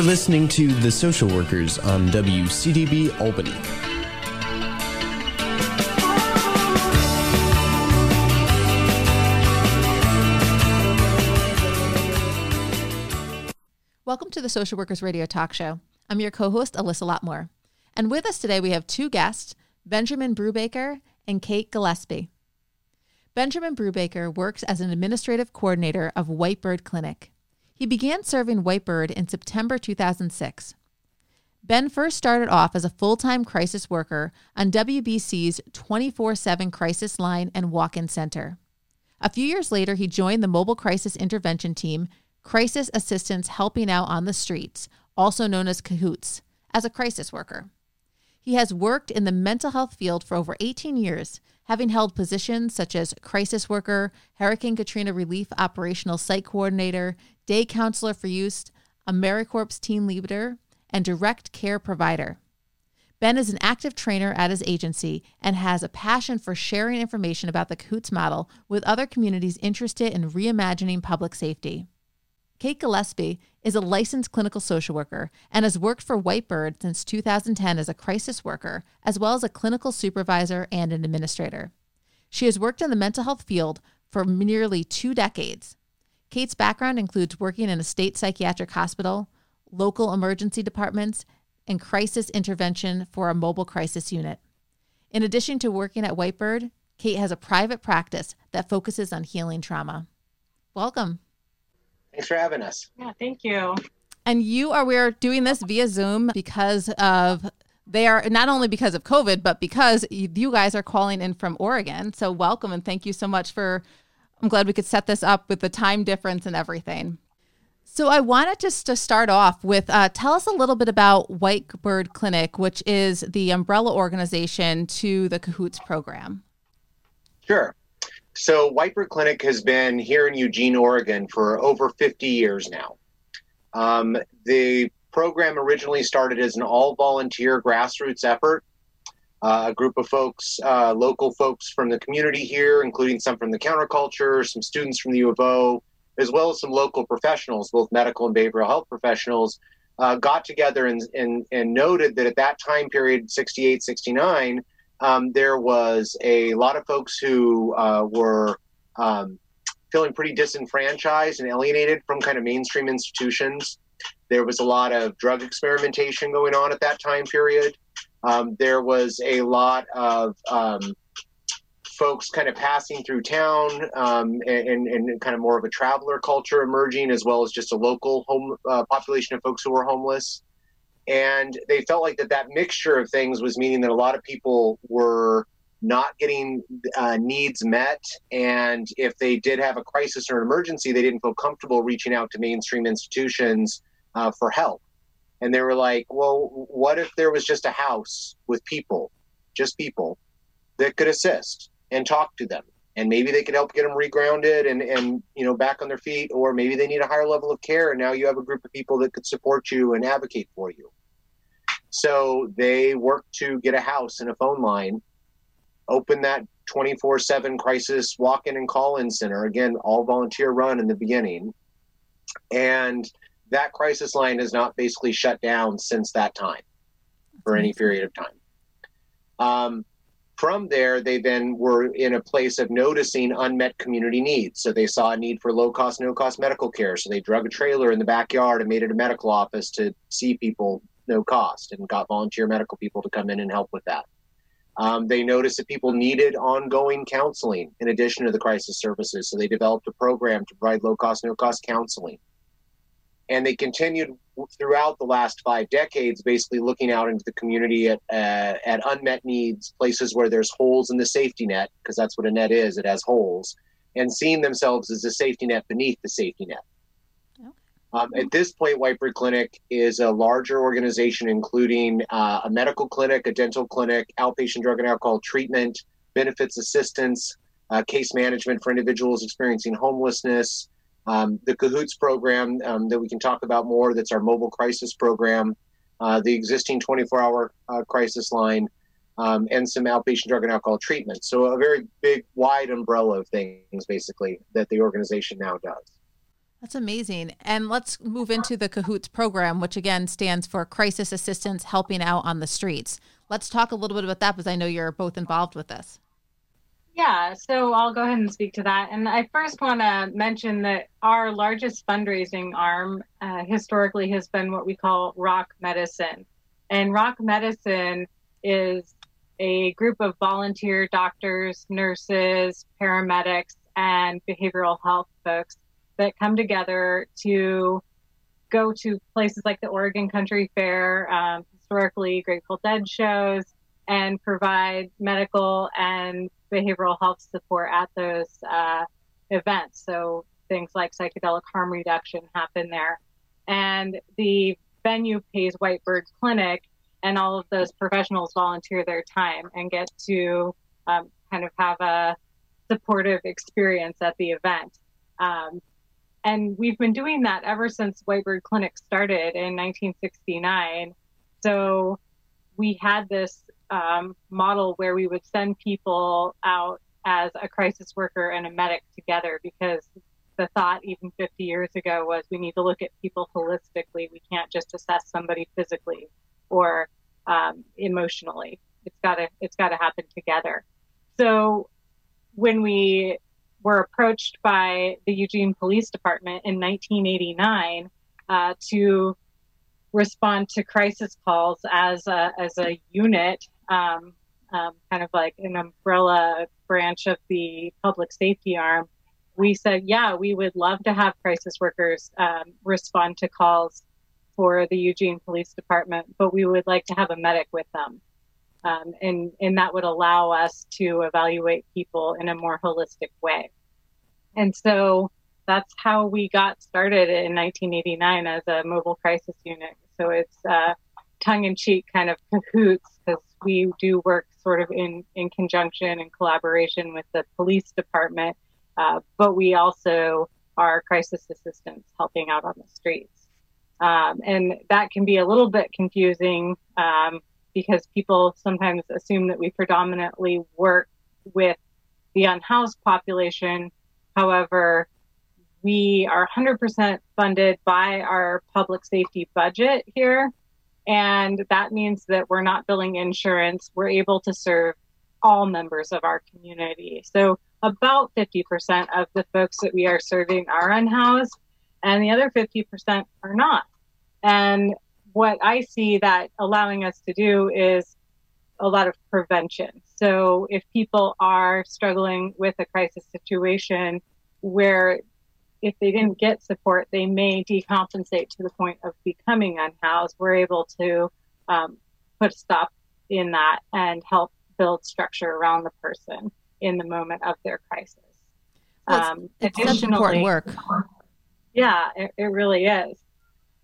You're listening to The Social Workers on WCDB Albany. Welcome to the Social Workers Radio Talk Show. I'm your co host, Alyssa Lotmore. And with us today, we have two guests Benjamin Brubaker and Kate Gillespie. Benjamin Brubaker works as an administrative coordinator of Whitebird Clinic. He began serving Whitebird in September 2006. Ben first started off as a full time crisis worker on WBC's 24 7 crisis line and walk in center. A few years later, he joined the mobile crisis intervention team, Crisis Assistance Helping Out on the Streets, also known as CAHOOTS, as a crisis worker. He has worked in the mental health field for over 18 years, having held positions such as crisis worker, Hurricane Katrina Relief Operational Site Coordinator, day counselor for youth, AmeriCorps team leader, and direct care provider. Ben is an active trainer at his agency and has a passion for sharing information about the CAHOOTS model with other communities interested in reimagining public safety. Kate Gillespie is a licensed clinical social worker and has worked for Whitebird since 2010 as a crisis worker, as well as a clinical supervisor and an administrator. She has worked in the mental health field for nearly two decades Kate's background includes working in a state psychiatric hospital, local emergency departments, and crisis intervention for a mobile crisis unit. In addition to working at Whitebird, Kate has a private practice that focuses on healing trauma. Welcome. Thanks for having us. Yeah, thank you. And you are we're doing this via Zoom because of they are not only because of COVID, but because you guys are calling in from Oregon. So welcome and thank you so much for I'm glad we could set this up with the time difference and everything. So I wanted just to start off with uh, tell us a little bit about Whitebird Clinic, which is the umbrella organization to the Cahoots program. Sure. So Whitebird Clinic has been here in Eugene, Oregon for over 50 years now. Um, the program originally started as an all volunteer grassroots effort uh, a group of folks, uh, local folks from the community here, including some from the counterculture, some students from the U of O, as well as some local professionals, both medical and behavioral health professionals, uh, got together and, and, and noted that at that time period, 68, 69, um, there was a lot of folks who uh, were um, feeling pretty disenfranchised and alienated from kind of mainstream institutions. There was a lot of drug experimentation going on at that time period. Um, there was a lot of um, folks kind of passing through town um, and, and, kind of more of a traveler culture emerging, as well as just a local home uh, population of folks who were homeless. And they felt like that that mixture of things was meaning that a lot of people were not getting uh, needs met. And if they did have a crisis or an emergency, they didn't feel comfortable reaching out to mainstream institutions uh, for help and they were like, well, what if there was just a house with people, just people that could assist and talk to them? And maybe they could help get them regrounded and, and you know back on their feet, or maybe they need a higher level of care. And now you have a group of people that could support you and advocate for you. So they worked to get a house and a phone line, open that 24 7 crisis walk in and call in center. Again, all volunteer run in the beginning. And that crisis line has not basically shut down since that time for any period of time. Um, from there, they then were in a place of noticing unmet community needs. So they saw a need for low cost, no cost medical care. So they drug a trailer in the backyard and made it a medical office to see people no cost and got volunteer medical people to come in and help with that. Um, they noticed that people needed ongoing counseling in addition to the crisis services. So they developed a program to provide low cost, no cost counseling and they continued throughout the last five decades, basically looking out into the community at uh, at unmet needs, places where there's holes in the safety net, because that's what a net is. It has holes, and seeing themselves as a safety net beneath the safety net. Um, at this point, Whitebird Clinic is a larger organization, including uh, a medical clinic, a dental clinic, outpatient drug and alcohol treatment, benefits assistance, uh, case management for individuals experiencing homelessness, um, the Cahoots program um, that we can talk about more, that's our mobile crisis program, uh, the existing 24 hour uh, crisis line, um, and some outpatient drug and alcohol treatment. So, a very big, wide umbrella of things, basically, that the organization now does. That's amazing. And let's move into the CAHOOTS program, which again stands for Crisis Assistance Helping Out on the Streets. Let's talk a little bit about that because I know you're both involved with this. Yeah, so I'll go ahead and speak to that. And I first want to mention that our largest fundraising arm uh, historically has been what we call Rock Medicine. And Rock Medicine is a group of volunteer doctors, nurses, paramedics, and behavioral health folks that come together to go to places like the Oregon Country Fair, um, historically Grateful Dead shows, and provide medical and behavioral health support at those uh, events. So things like psychedelic harm reduction happen there. And the venue pays Whitebird Clinic and all of those professionals volunteer their time and get to um, kind of have a supportive experience at the event. Um, and we've been doing that ever since Whitebird Clinic started in 1969. So we had this um, model where we would send people out as a crisis worker and a medic together because the thought even 50 years ago was we need to look at people holistically. We can't just assess somebody physically or um, emotionally. It's got to it's got to happen together. So when we were approached by the Eugene Police Department in 1989 uh, to respond to crisis calls as a, as a unit, um, um, kind of like an umbrella branch of the public safety arm, we said, yeah, we would love to have crisis workers um, respond to calls for the Eugene Police Department, but we would like to have a medic with them. Um, and, and that would allow us to evaluate people in a more holistic way. And so that's how we got started in 1989 as a mobile crisis unit. So it's uh, tongue in cheek kind of cahoots because we do work sort of in, in conjunction and collaboration with the police department, uh, but we also are crisis assistants helping out on the streets. Um, and that can be a little bit confusing um, because people sometimes assume that we predominantly work with the unhoused population. However, we are 100% funded by our public safety budget here. And that means that we're not billing insurance. We're able to serve all members of our community. So, about 50% of the folks that we are serving are unhoused, and the other 50% are not. And what I see that allowing us to do is a lot of prevention. So if people are struggling with a crisis situation where if they didn't get support, they may decompensate to the point of becoming unhoused, we're able to um, put a stop in that and help build structure around the person in the moment of their crisis. Well, um, it's, it's such important work. Yeah, it, it really is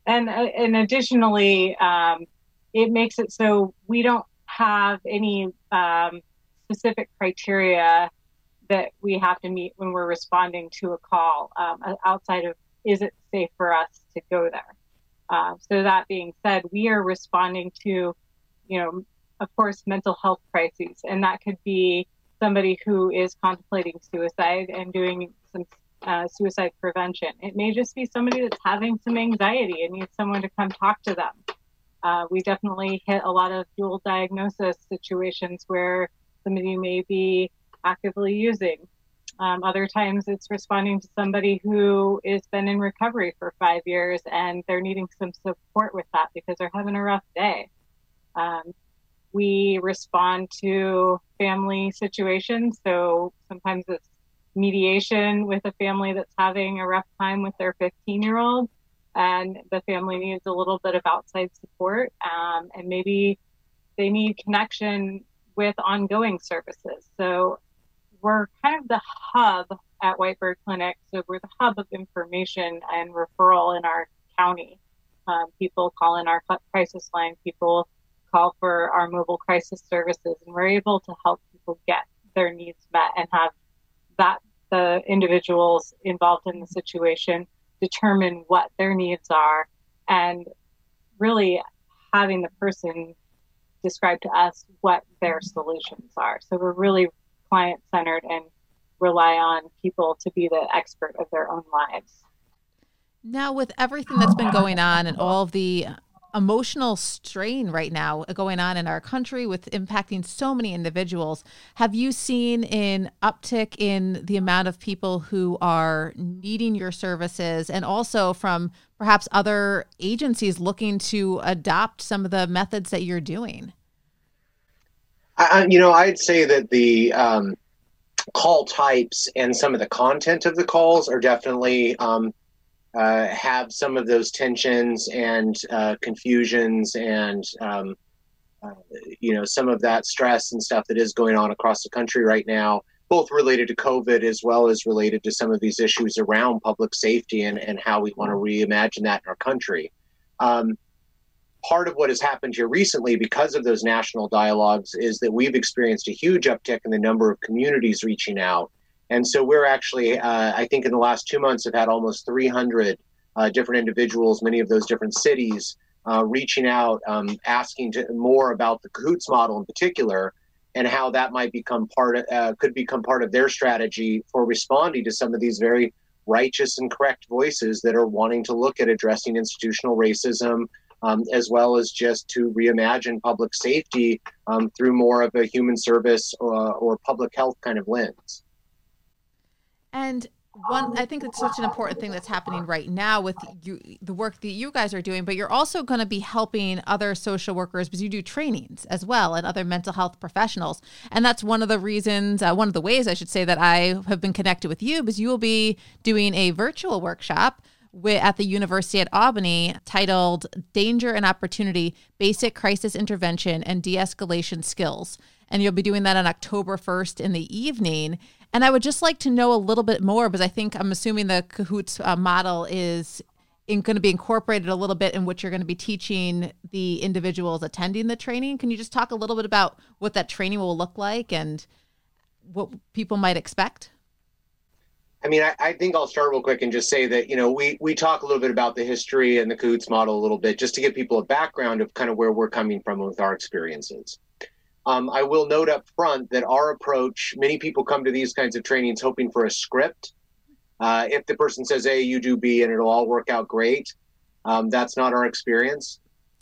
and uh, and additionally, um, it makes it so we don't have any um, specific criteria that we have to meet when we're responding to a call um, outside of is it safe for us to go there. Uh, so that being said, we are responding to, you know, of course, mental health crises, and that could be somebody who is contemplating suicide and doing some uh, suicide prevention. It may just be somebody that's having some anxiety and needs someone to come talk to them. Uh, we definitely hit a lot of dual diagnosis situations where somebody may be actively using. Um, other times it's responding to somebody who has been in recovery for five years and they're needing some support with that because they're having a rough day. Um, we respond to family situations. So sometimes it's mediation with a family that's having a rough time with their 15 year old and the family needs a little bit of outside support um, and maybe they need connection with ongoing services. So we're kind of the hub at whitebird clinic so we're the hub of information and referral in our county. Um, people call in our crisis line people call for our mobile crisis services and we're able to help people get their needs met and have that the individuals involved in the situation determine what their needs are and really having the person describe to us what their solutions are. So we're really client centered and rely on people to be the expert of their own lives. Now, with everything that's been going on and all of the emotional strain right now going on in our country with impacting so many individuals. Have you seen an uptick in the amount of people who are needing your services and also from perhaps other agencies looking to adopt some of the methods that you're doing? I, you know, I'd say that the um, call types and some of the content of the calls are definitely um, uh, have some of those tensions and uh, confusions and um, uh, you know some of that stress and stuff that is going on across the country right now both related to covid as well as related to some of these issues around public safety and, and how we want to reimagine that in our country. Um, part of what has happened here recently because of those national dialogues is that we've experienced a huge uptick in the number of communities reaching out and so we're actually, uh, I think in the last two months, have had almost 300 uh, different individuals, many of those different cities, uh, reaching out, um, asking to, more about the Cahoots model in particular, and how that might become part of, uh, could become part of their strategy for responding to some of these very righteous and correct voices that are wanting to look at addressing institutional racism, um, as well as just to reimagine public safety um, through more of a human service or, or public health kind of lens. And one, I think it's such an important thing that's happening right now with you, the work that you guys are doing, but you're also going to be helping other social workers because you do trainings as well and other mental health professionals. And that's one of the reasons, uh, one of the ways I should say that I have been connected with you because you will be doing a virtual workshop at the University at Albany titled Danger and Opportunity Basic Crisis Intervention and De Escalation Skills. And you'll be doing that on October 1st in the evening. And I would just like to know a little bit more because I think I'm assuming the Cahoots uh, model is going to be incorporated a little bit in what you're going to be teaching the individuals attending the training. Can you just talk a little bit about what that training will look like and what people might expect? I mean, I, I, think I'll start real quick and just say that, you know, we, we talk a little bit about the history and the Cahoots model a little bit just to give people a background of kind of where we're coming from with our experiences. Um, I will note up front that our approach, many people come to these kinds of trainings hoping for a script. Uh, if the person says A, you do B, and it'll all work out great, um, that's not our experience.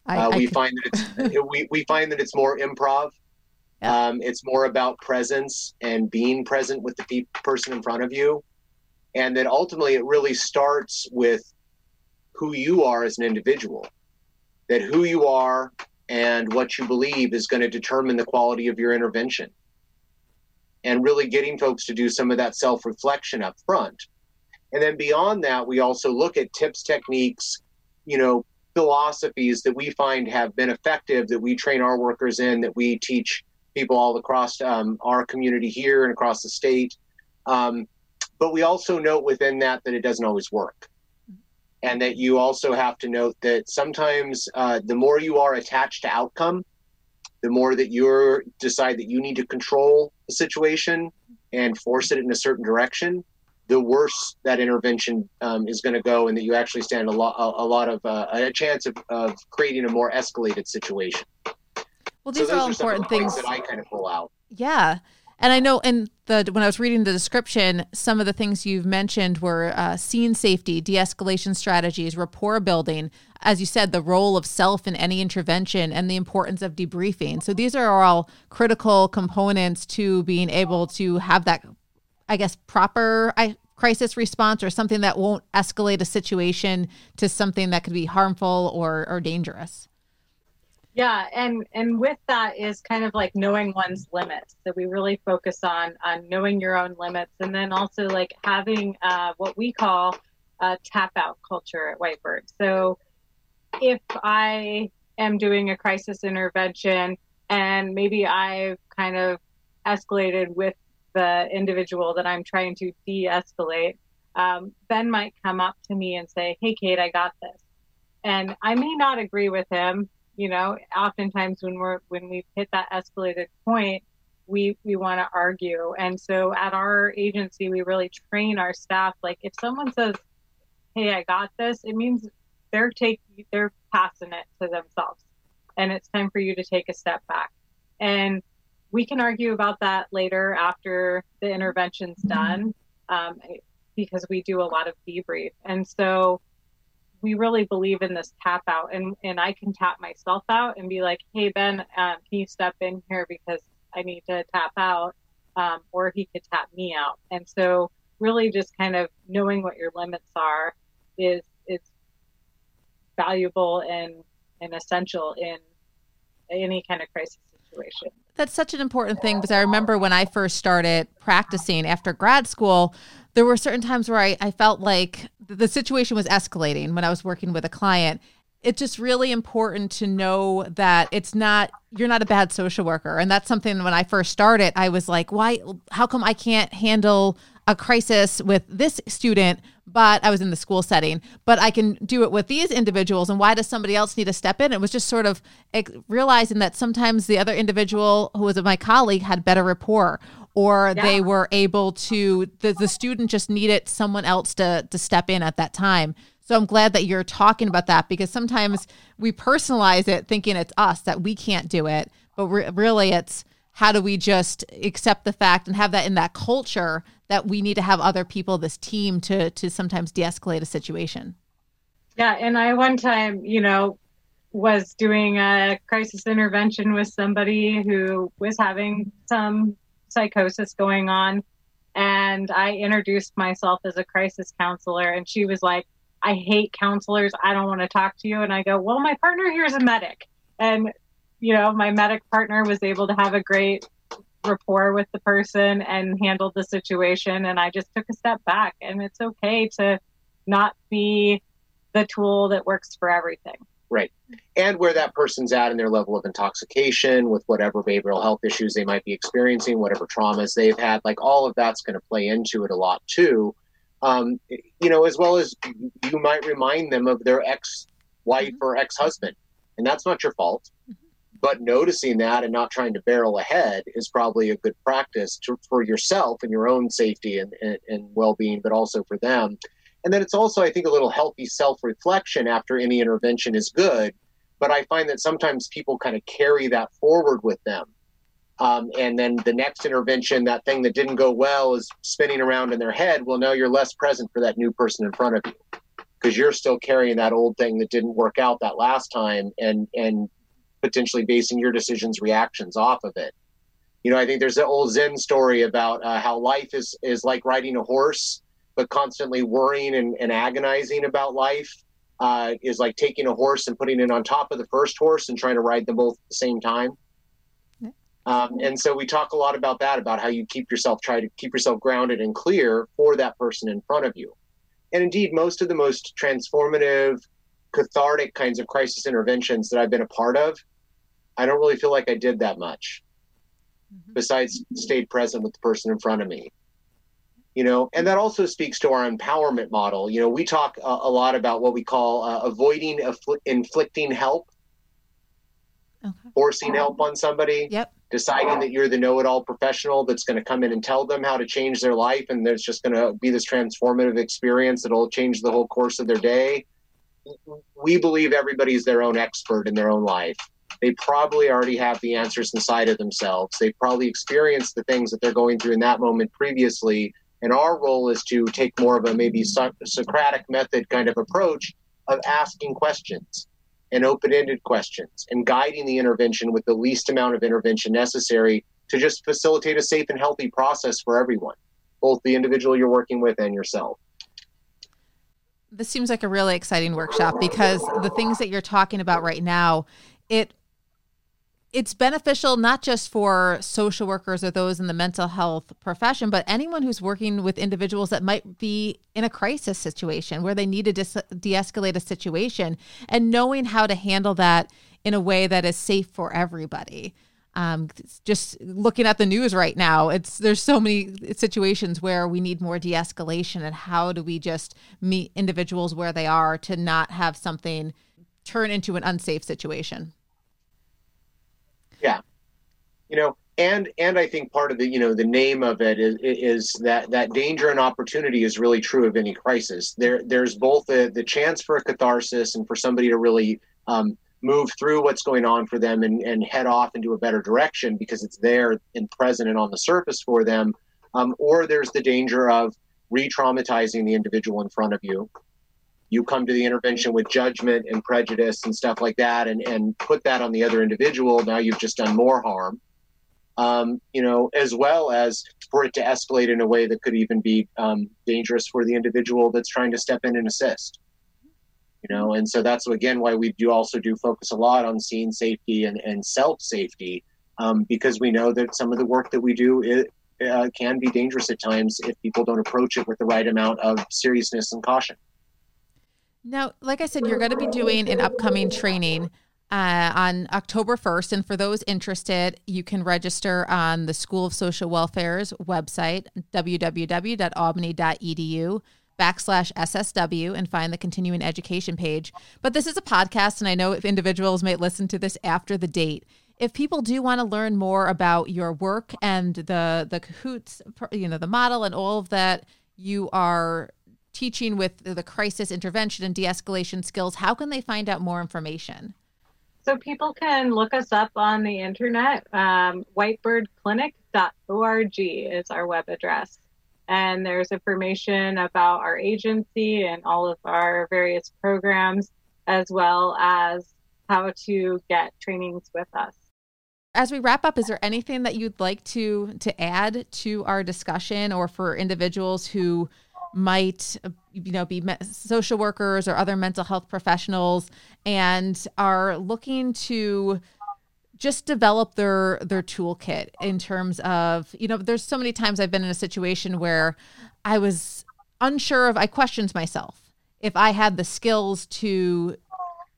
I, uh, we find that it's we, we find that it's more improv. Yeah. Um, it's more about presence and being present with the pe- person in front of you, and that ultimately it really starts with who you are as an individual. That who you are and what you believe is going to determine the quality of your intervention. And really getting folks to do some of that self reflection up front. And then beyond that, we also look at tips, techniques, you know, philosophies that we find have been effective that we train our workers in, that we teach people all across um, our community here and across the state. Um, but we also note within that that it doesn't always work and that you also have to note that sometimes uh, the more you are attached to outcome the more that you decide that you need to control the situation and force it in a certain direction the worse that intervention um, is going to go and that you actually stand a lot a, lot of uh, a chance of, of creating a more escalated situation. Well these so are all important things that i kind of pull out. Yeah and I know in the when I was reading the description, some of the things you've mentioned were uh, scene safety, de-escalation strategies, rapport building. As you said, the role of self in any intervention and the importance of debriefing. So these are all critical components to being able to have that, I guess, proper I, crisis response or something that won't escalate a situation to something that could be harmful or or dangerous. Yeah, and and with that is kind of like knowing one's limits. So we really focus on on knowing your own limits, and then also like having uh, what we call a tap out culture at Whitebird. So if I am doing a crisis intervention and maybe I've kind of escalated with the individual that I'm trying to de-escalate, um, Ben might come up to me and say, "Hey, Kate, I got this," and I may not agree with him you know oftentimes when we're when we've hit that escalated point we we want to argue. And so at our agency we really train our staff like if someone says hey i got this it means they're taking they're passing it to themselves. And it's time for you to take a step back. And we can argue about that later after the intervention's done um, because we do a lot of debrief. And so we really believe in this tap out and, and I can tap myself out and be like, Hey, Ben, um, can you step in here because I need to tap out? Um, or he could tap me out. And so really just kind of knowing what your limits are is, is valuable and, and essential in any kind of crisis situation. That's such an important thing because I remember when I first started practicing after grad school, there were certain times where I, I felt like the situation was escalating when I was working with a client. It's just really important to know that it's not, you're not a bad social worker. And that's something when I first started, I was like, why, how come I can't handle a crisis with this student, but I was in the school setting, but I can do it with these individuals. And why does somebody else need to step in? It was just sort of realizing that sometimes the other individual who was my colleague had better rapport or yeah. they were able to the, the student just needed someone else to to step in at that time so i'm glad that you're talking about that because sometimes we personalize it thinking it's us that we can't do it but re- really it's how do we just accept the fact and have that in that culture that we need to have other people this team to to sometimes de-escalate a situation yeah and i one time you know was doing a crisis intervention with somebody who was having some psychosis going on. And I introduced myself as a crisis counselor, and she was like, I hate counselors. I don't want to talk to you. And I go, Well, my partner here is a medic. And, you know, my medic partner was able to have a great rapport with the person and handled the situation. And I just took a step back. And it's okay to not be the tool that works for everything. Right. And where that person's at in their level of intoxication with whatever behavioral health issues they might be experiencing, whatever traumas they've had, like all of that's going to play into it a lot too. Um, you know, as well as you might remind them of their ex wife mm-hmm. or ex husband. And that's not your fault. Mm-hmm. But noticing that and not trying to barrel ahead is probably a good practice to, for yourself and your own safety and, and, and well being, but also for them. And then it's also, I think, a little healthy self reflection after any intervention is good. But I find that sometimes people kind of carry that forward with them. Um, and then the next intervention, that thing that didn't go well, is spinning around in their head. Well, now you're less present for that new person in front of you because you're still carrying that old thing that didn't work out that last time and, and potentially basing your decisions, reactions off of it. You know, I think there's an old Zen story about uh, how life is, is like riding a horse but constantly worrying and, and agonizing about life uh, is like taking a horse and putting it on top of the first horse and trying to ride them both at the same time. Um, and so we talk a lot about that, about how you keep yourself, try to keep yourself grounded and clear for that person in front of you. And indeed, most of the most transformative, cathartic kinds of crisis interventions that I've been a part of, I don't really feel like I did that much mm-hmm. besides stayed present with the person in front of me you know and that also speaks to our empowerment model. You know we talk a, a lot about what we call uh, avoiding affl- inflicting help. Okay. forcing help on somebody. Yep. Deciding that you're the know-it-all professional that's going to come in and tell them how to change their life and there's just going to be this transformative experience that'll change the whole course of their day. We believe everybody's their own expert in their own life. They probably already have the answers inside of themselves. They've probably experienced the things that they're going through in that moment previously and our role is to take more of a maybe Socratic method kind of approach of asking questions and open ended questions and guiding the intervention with the least amount of intervention necessary to just facilitate a safe and healthy process for everyone, both the individual you're working with and yourself. This seems like a really exciting workshop because the things that you're talking about right now, it it's beneficial not just for social workers or those in the mental health profession, but anyone who's working with individuals that might be in a crisis situation where they need to de escalate a situation and knowing how to handle that in a way that is safe for everybody. Um, just looking at the news right now, it's there's so many situations where we need more de-escalation, and how do we just meet individuals where they are to not have something turn into an unsafe situation? You know, and and I think part of the you know the name of it is is that that danger and opportunity is really true of any crisis. There there's both the the chance for a catharsis and for somebody to really um, move through what's going on for them and, and head off into a better direction because it's there and present and on the surface for them. Um, or there's the danger of re-traumatizing the individual in front of you you come to the intervention with judgment and prejudice and stuff like that and, and put that on the other individual, now you've just done more harm. Um, you know, as well as for it to escalate in a way that could even be um, dangerous for the individual that's trying to step in and assist. You know, and so that's again why we do also do focus a lot on scene safety and, and self safety um, because we know that some of the work that we do it, uh, can be dangerous at times if people don't approach it with the right amount of seriousness and caution. Now, like I said, you're going to be doing an upcoming training uh, on October 1st. And for those interested, you can register on the School of Social Welfare's website, www.albany.edu backslash SSW and find the continuing education page. But this is a podcast, and I know if individuals might listen to this after the date. If people do want to learn more about your work and the the Cahoots, you know, the model and all of that you are teaching with the crisis intervention and de-escalation skills, how can they find out more information? So people can look us up on the internet. Um, whitebirdclinic.org is our web address. And there's information about our agency and all of our various programs, as well as how to get trainings with us. As we wrap up, is there anything that you'd like to to add to our discussion, or for individuals who might you know be social workers or other mental health professionals and are looking to just develop their their toolkit in terms of you know there's so many times I've been in a situation where I was unsure of I questioned myself if I had the skills to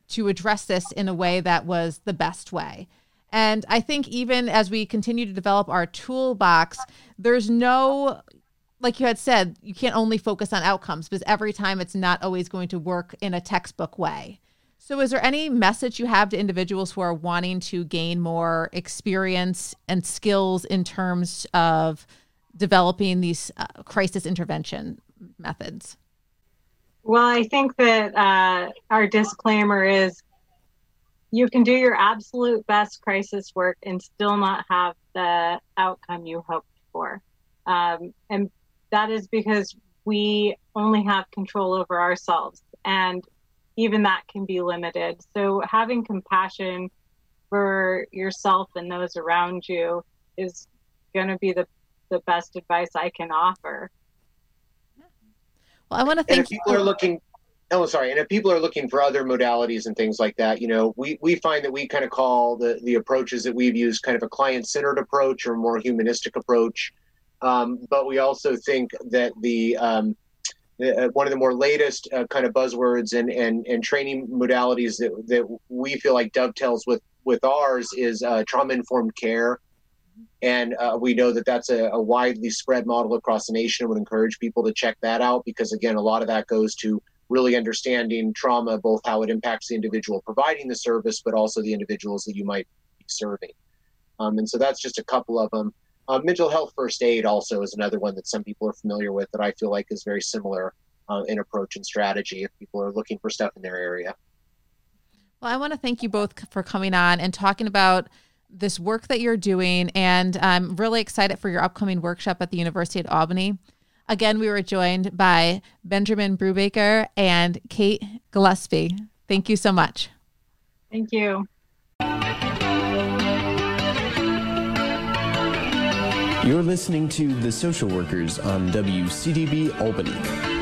to address this in a way that was the best way. And I think even as we continue to develop our toolbox, there's no like you had said, you can't only focus on outcomes because every time it's not always going to work in a textbook way. So, is there any message you have to individuals who are wanting to gain more experience and skills in terms of developing these uh, crisis intervention methods? Well, I think that uh, our disclaimer is you can do your absolute best crisis work and still not have the outcome you hoped for. Um, and that is because we only have control over ourselves and even that can be limited so having compassion for yourself and those around you is going to be the the best advice i can offer well i want to thank and if people you. are looking oh sorry and if people are looking for other modalities and things like that you know we we find that we kind of call the the approaches that we've used kind of a client centered approach or more humanistic approach um, but we also think that the um, uh, one of the more latest uh, kind of buzzwords and, and, and training modalities that, that we feel like dovetails with, with ours is uh, trauma informed care. And uh, we know that that's a, a, widely spread model across the nation and would encourage people to check that out because, again, a lot of that goes to really understanding trauma, both how it impacts the individual providing the service, but also the individuals that you might be serving. Um, and so that's just a couple of them. Uh, mental health first aid also is another one that some people are familiar with that I feel like is very similar uh, in approach and strategy if people are looking for stuff in their area. Well, I want to thank you both for coming on and talking about this work that you're doing. And I'm really excited for your upcoming workshop at the University of Albany. Again, we were joined by Benjamin Brubaker and Kate Gillespie. Thank you so much. Thank you. You're listening to The Social Workers on WCDB Albany.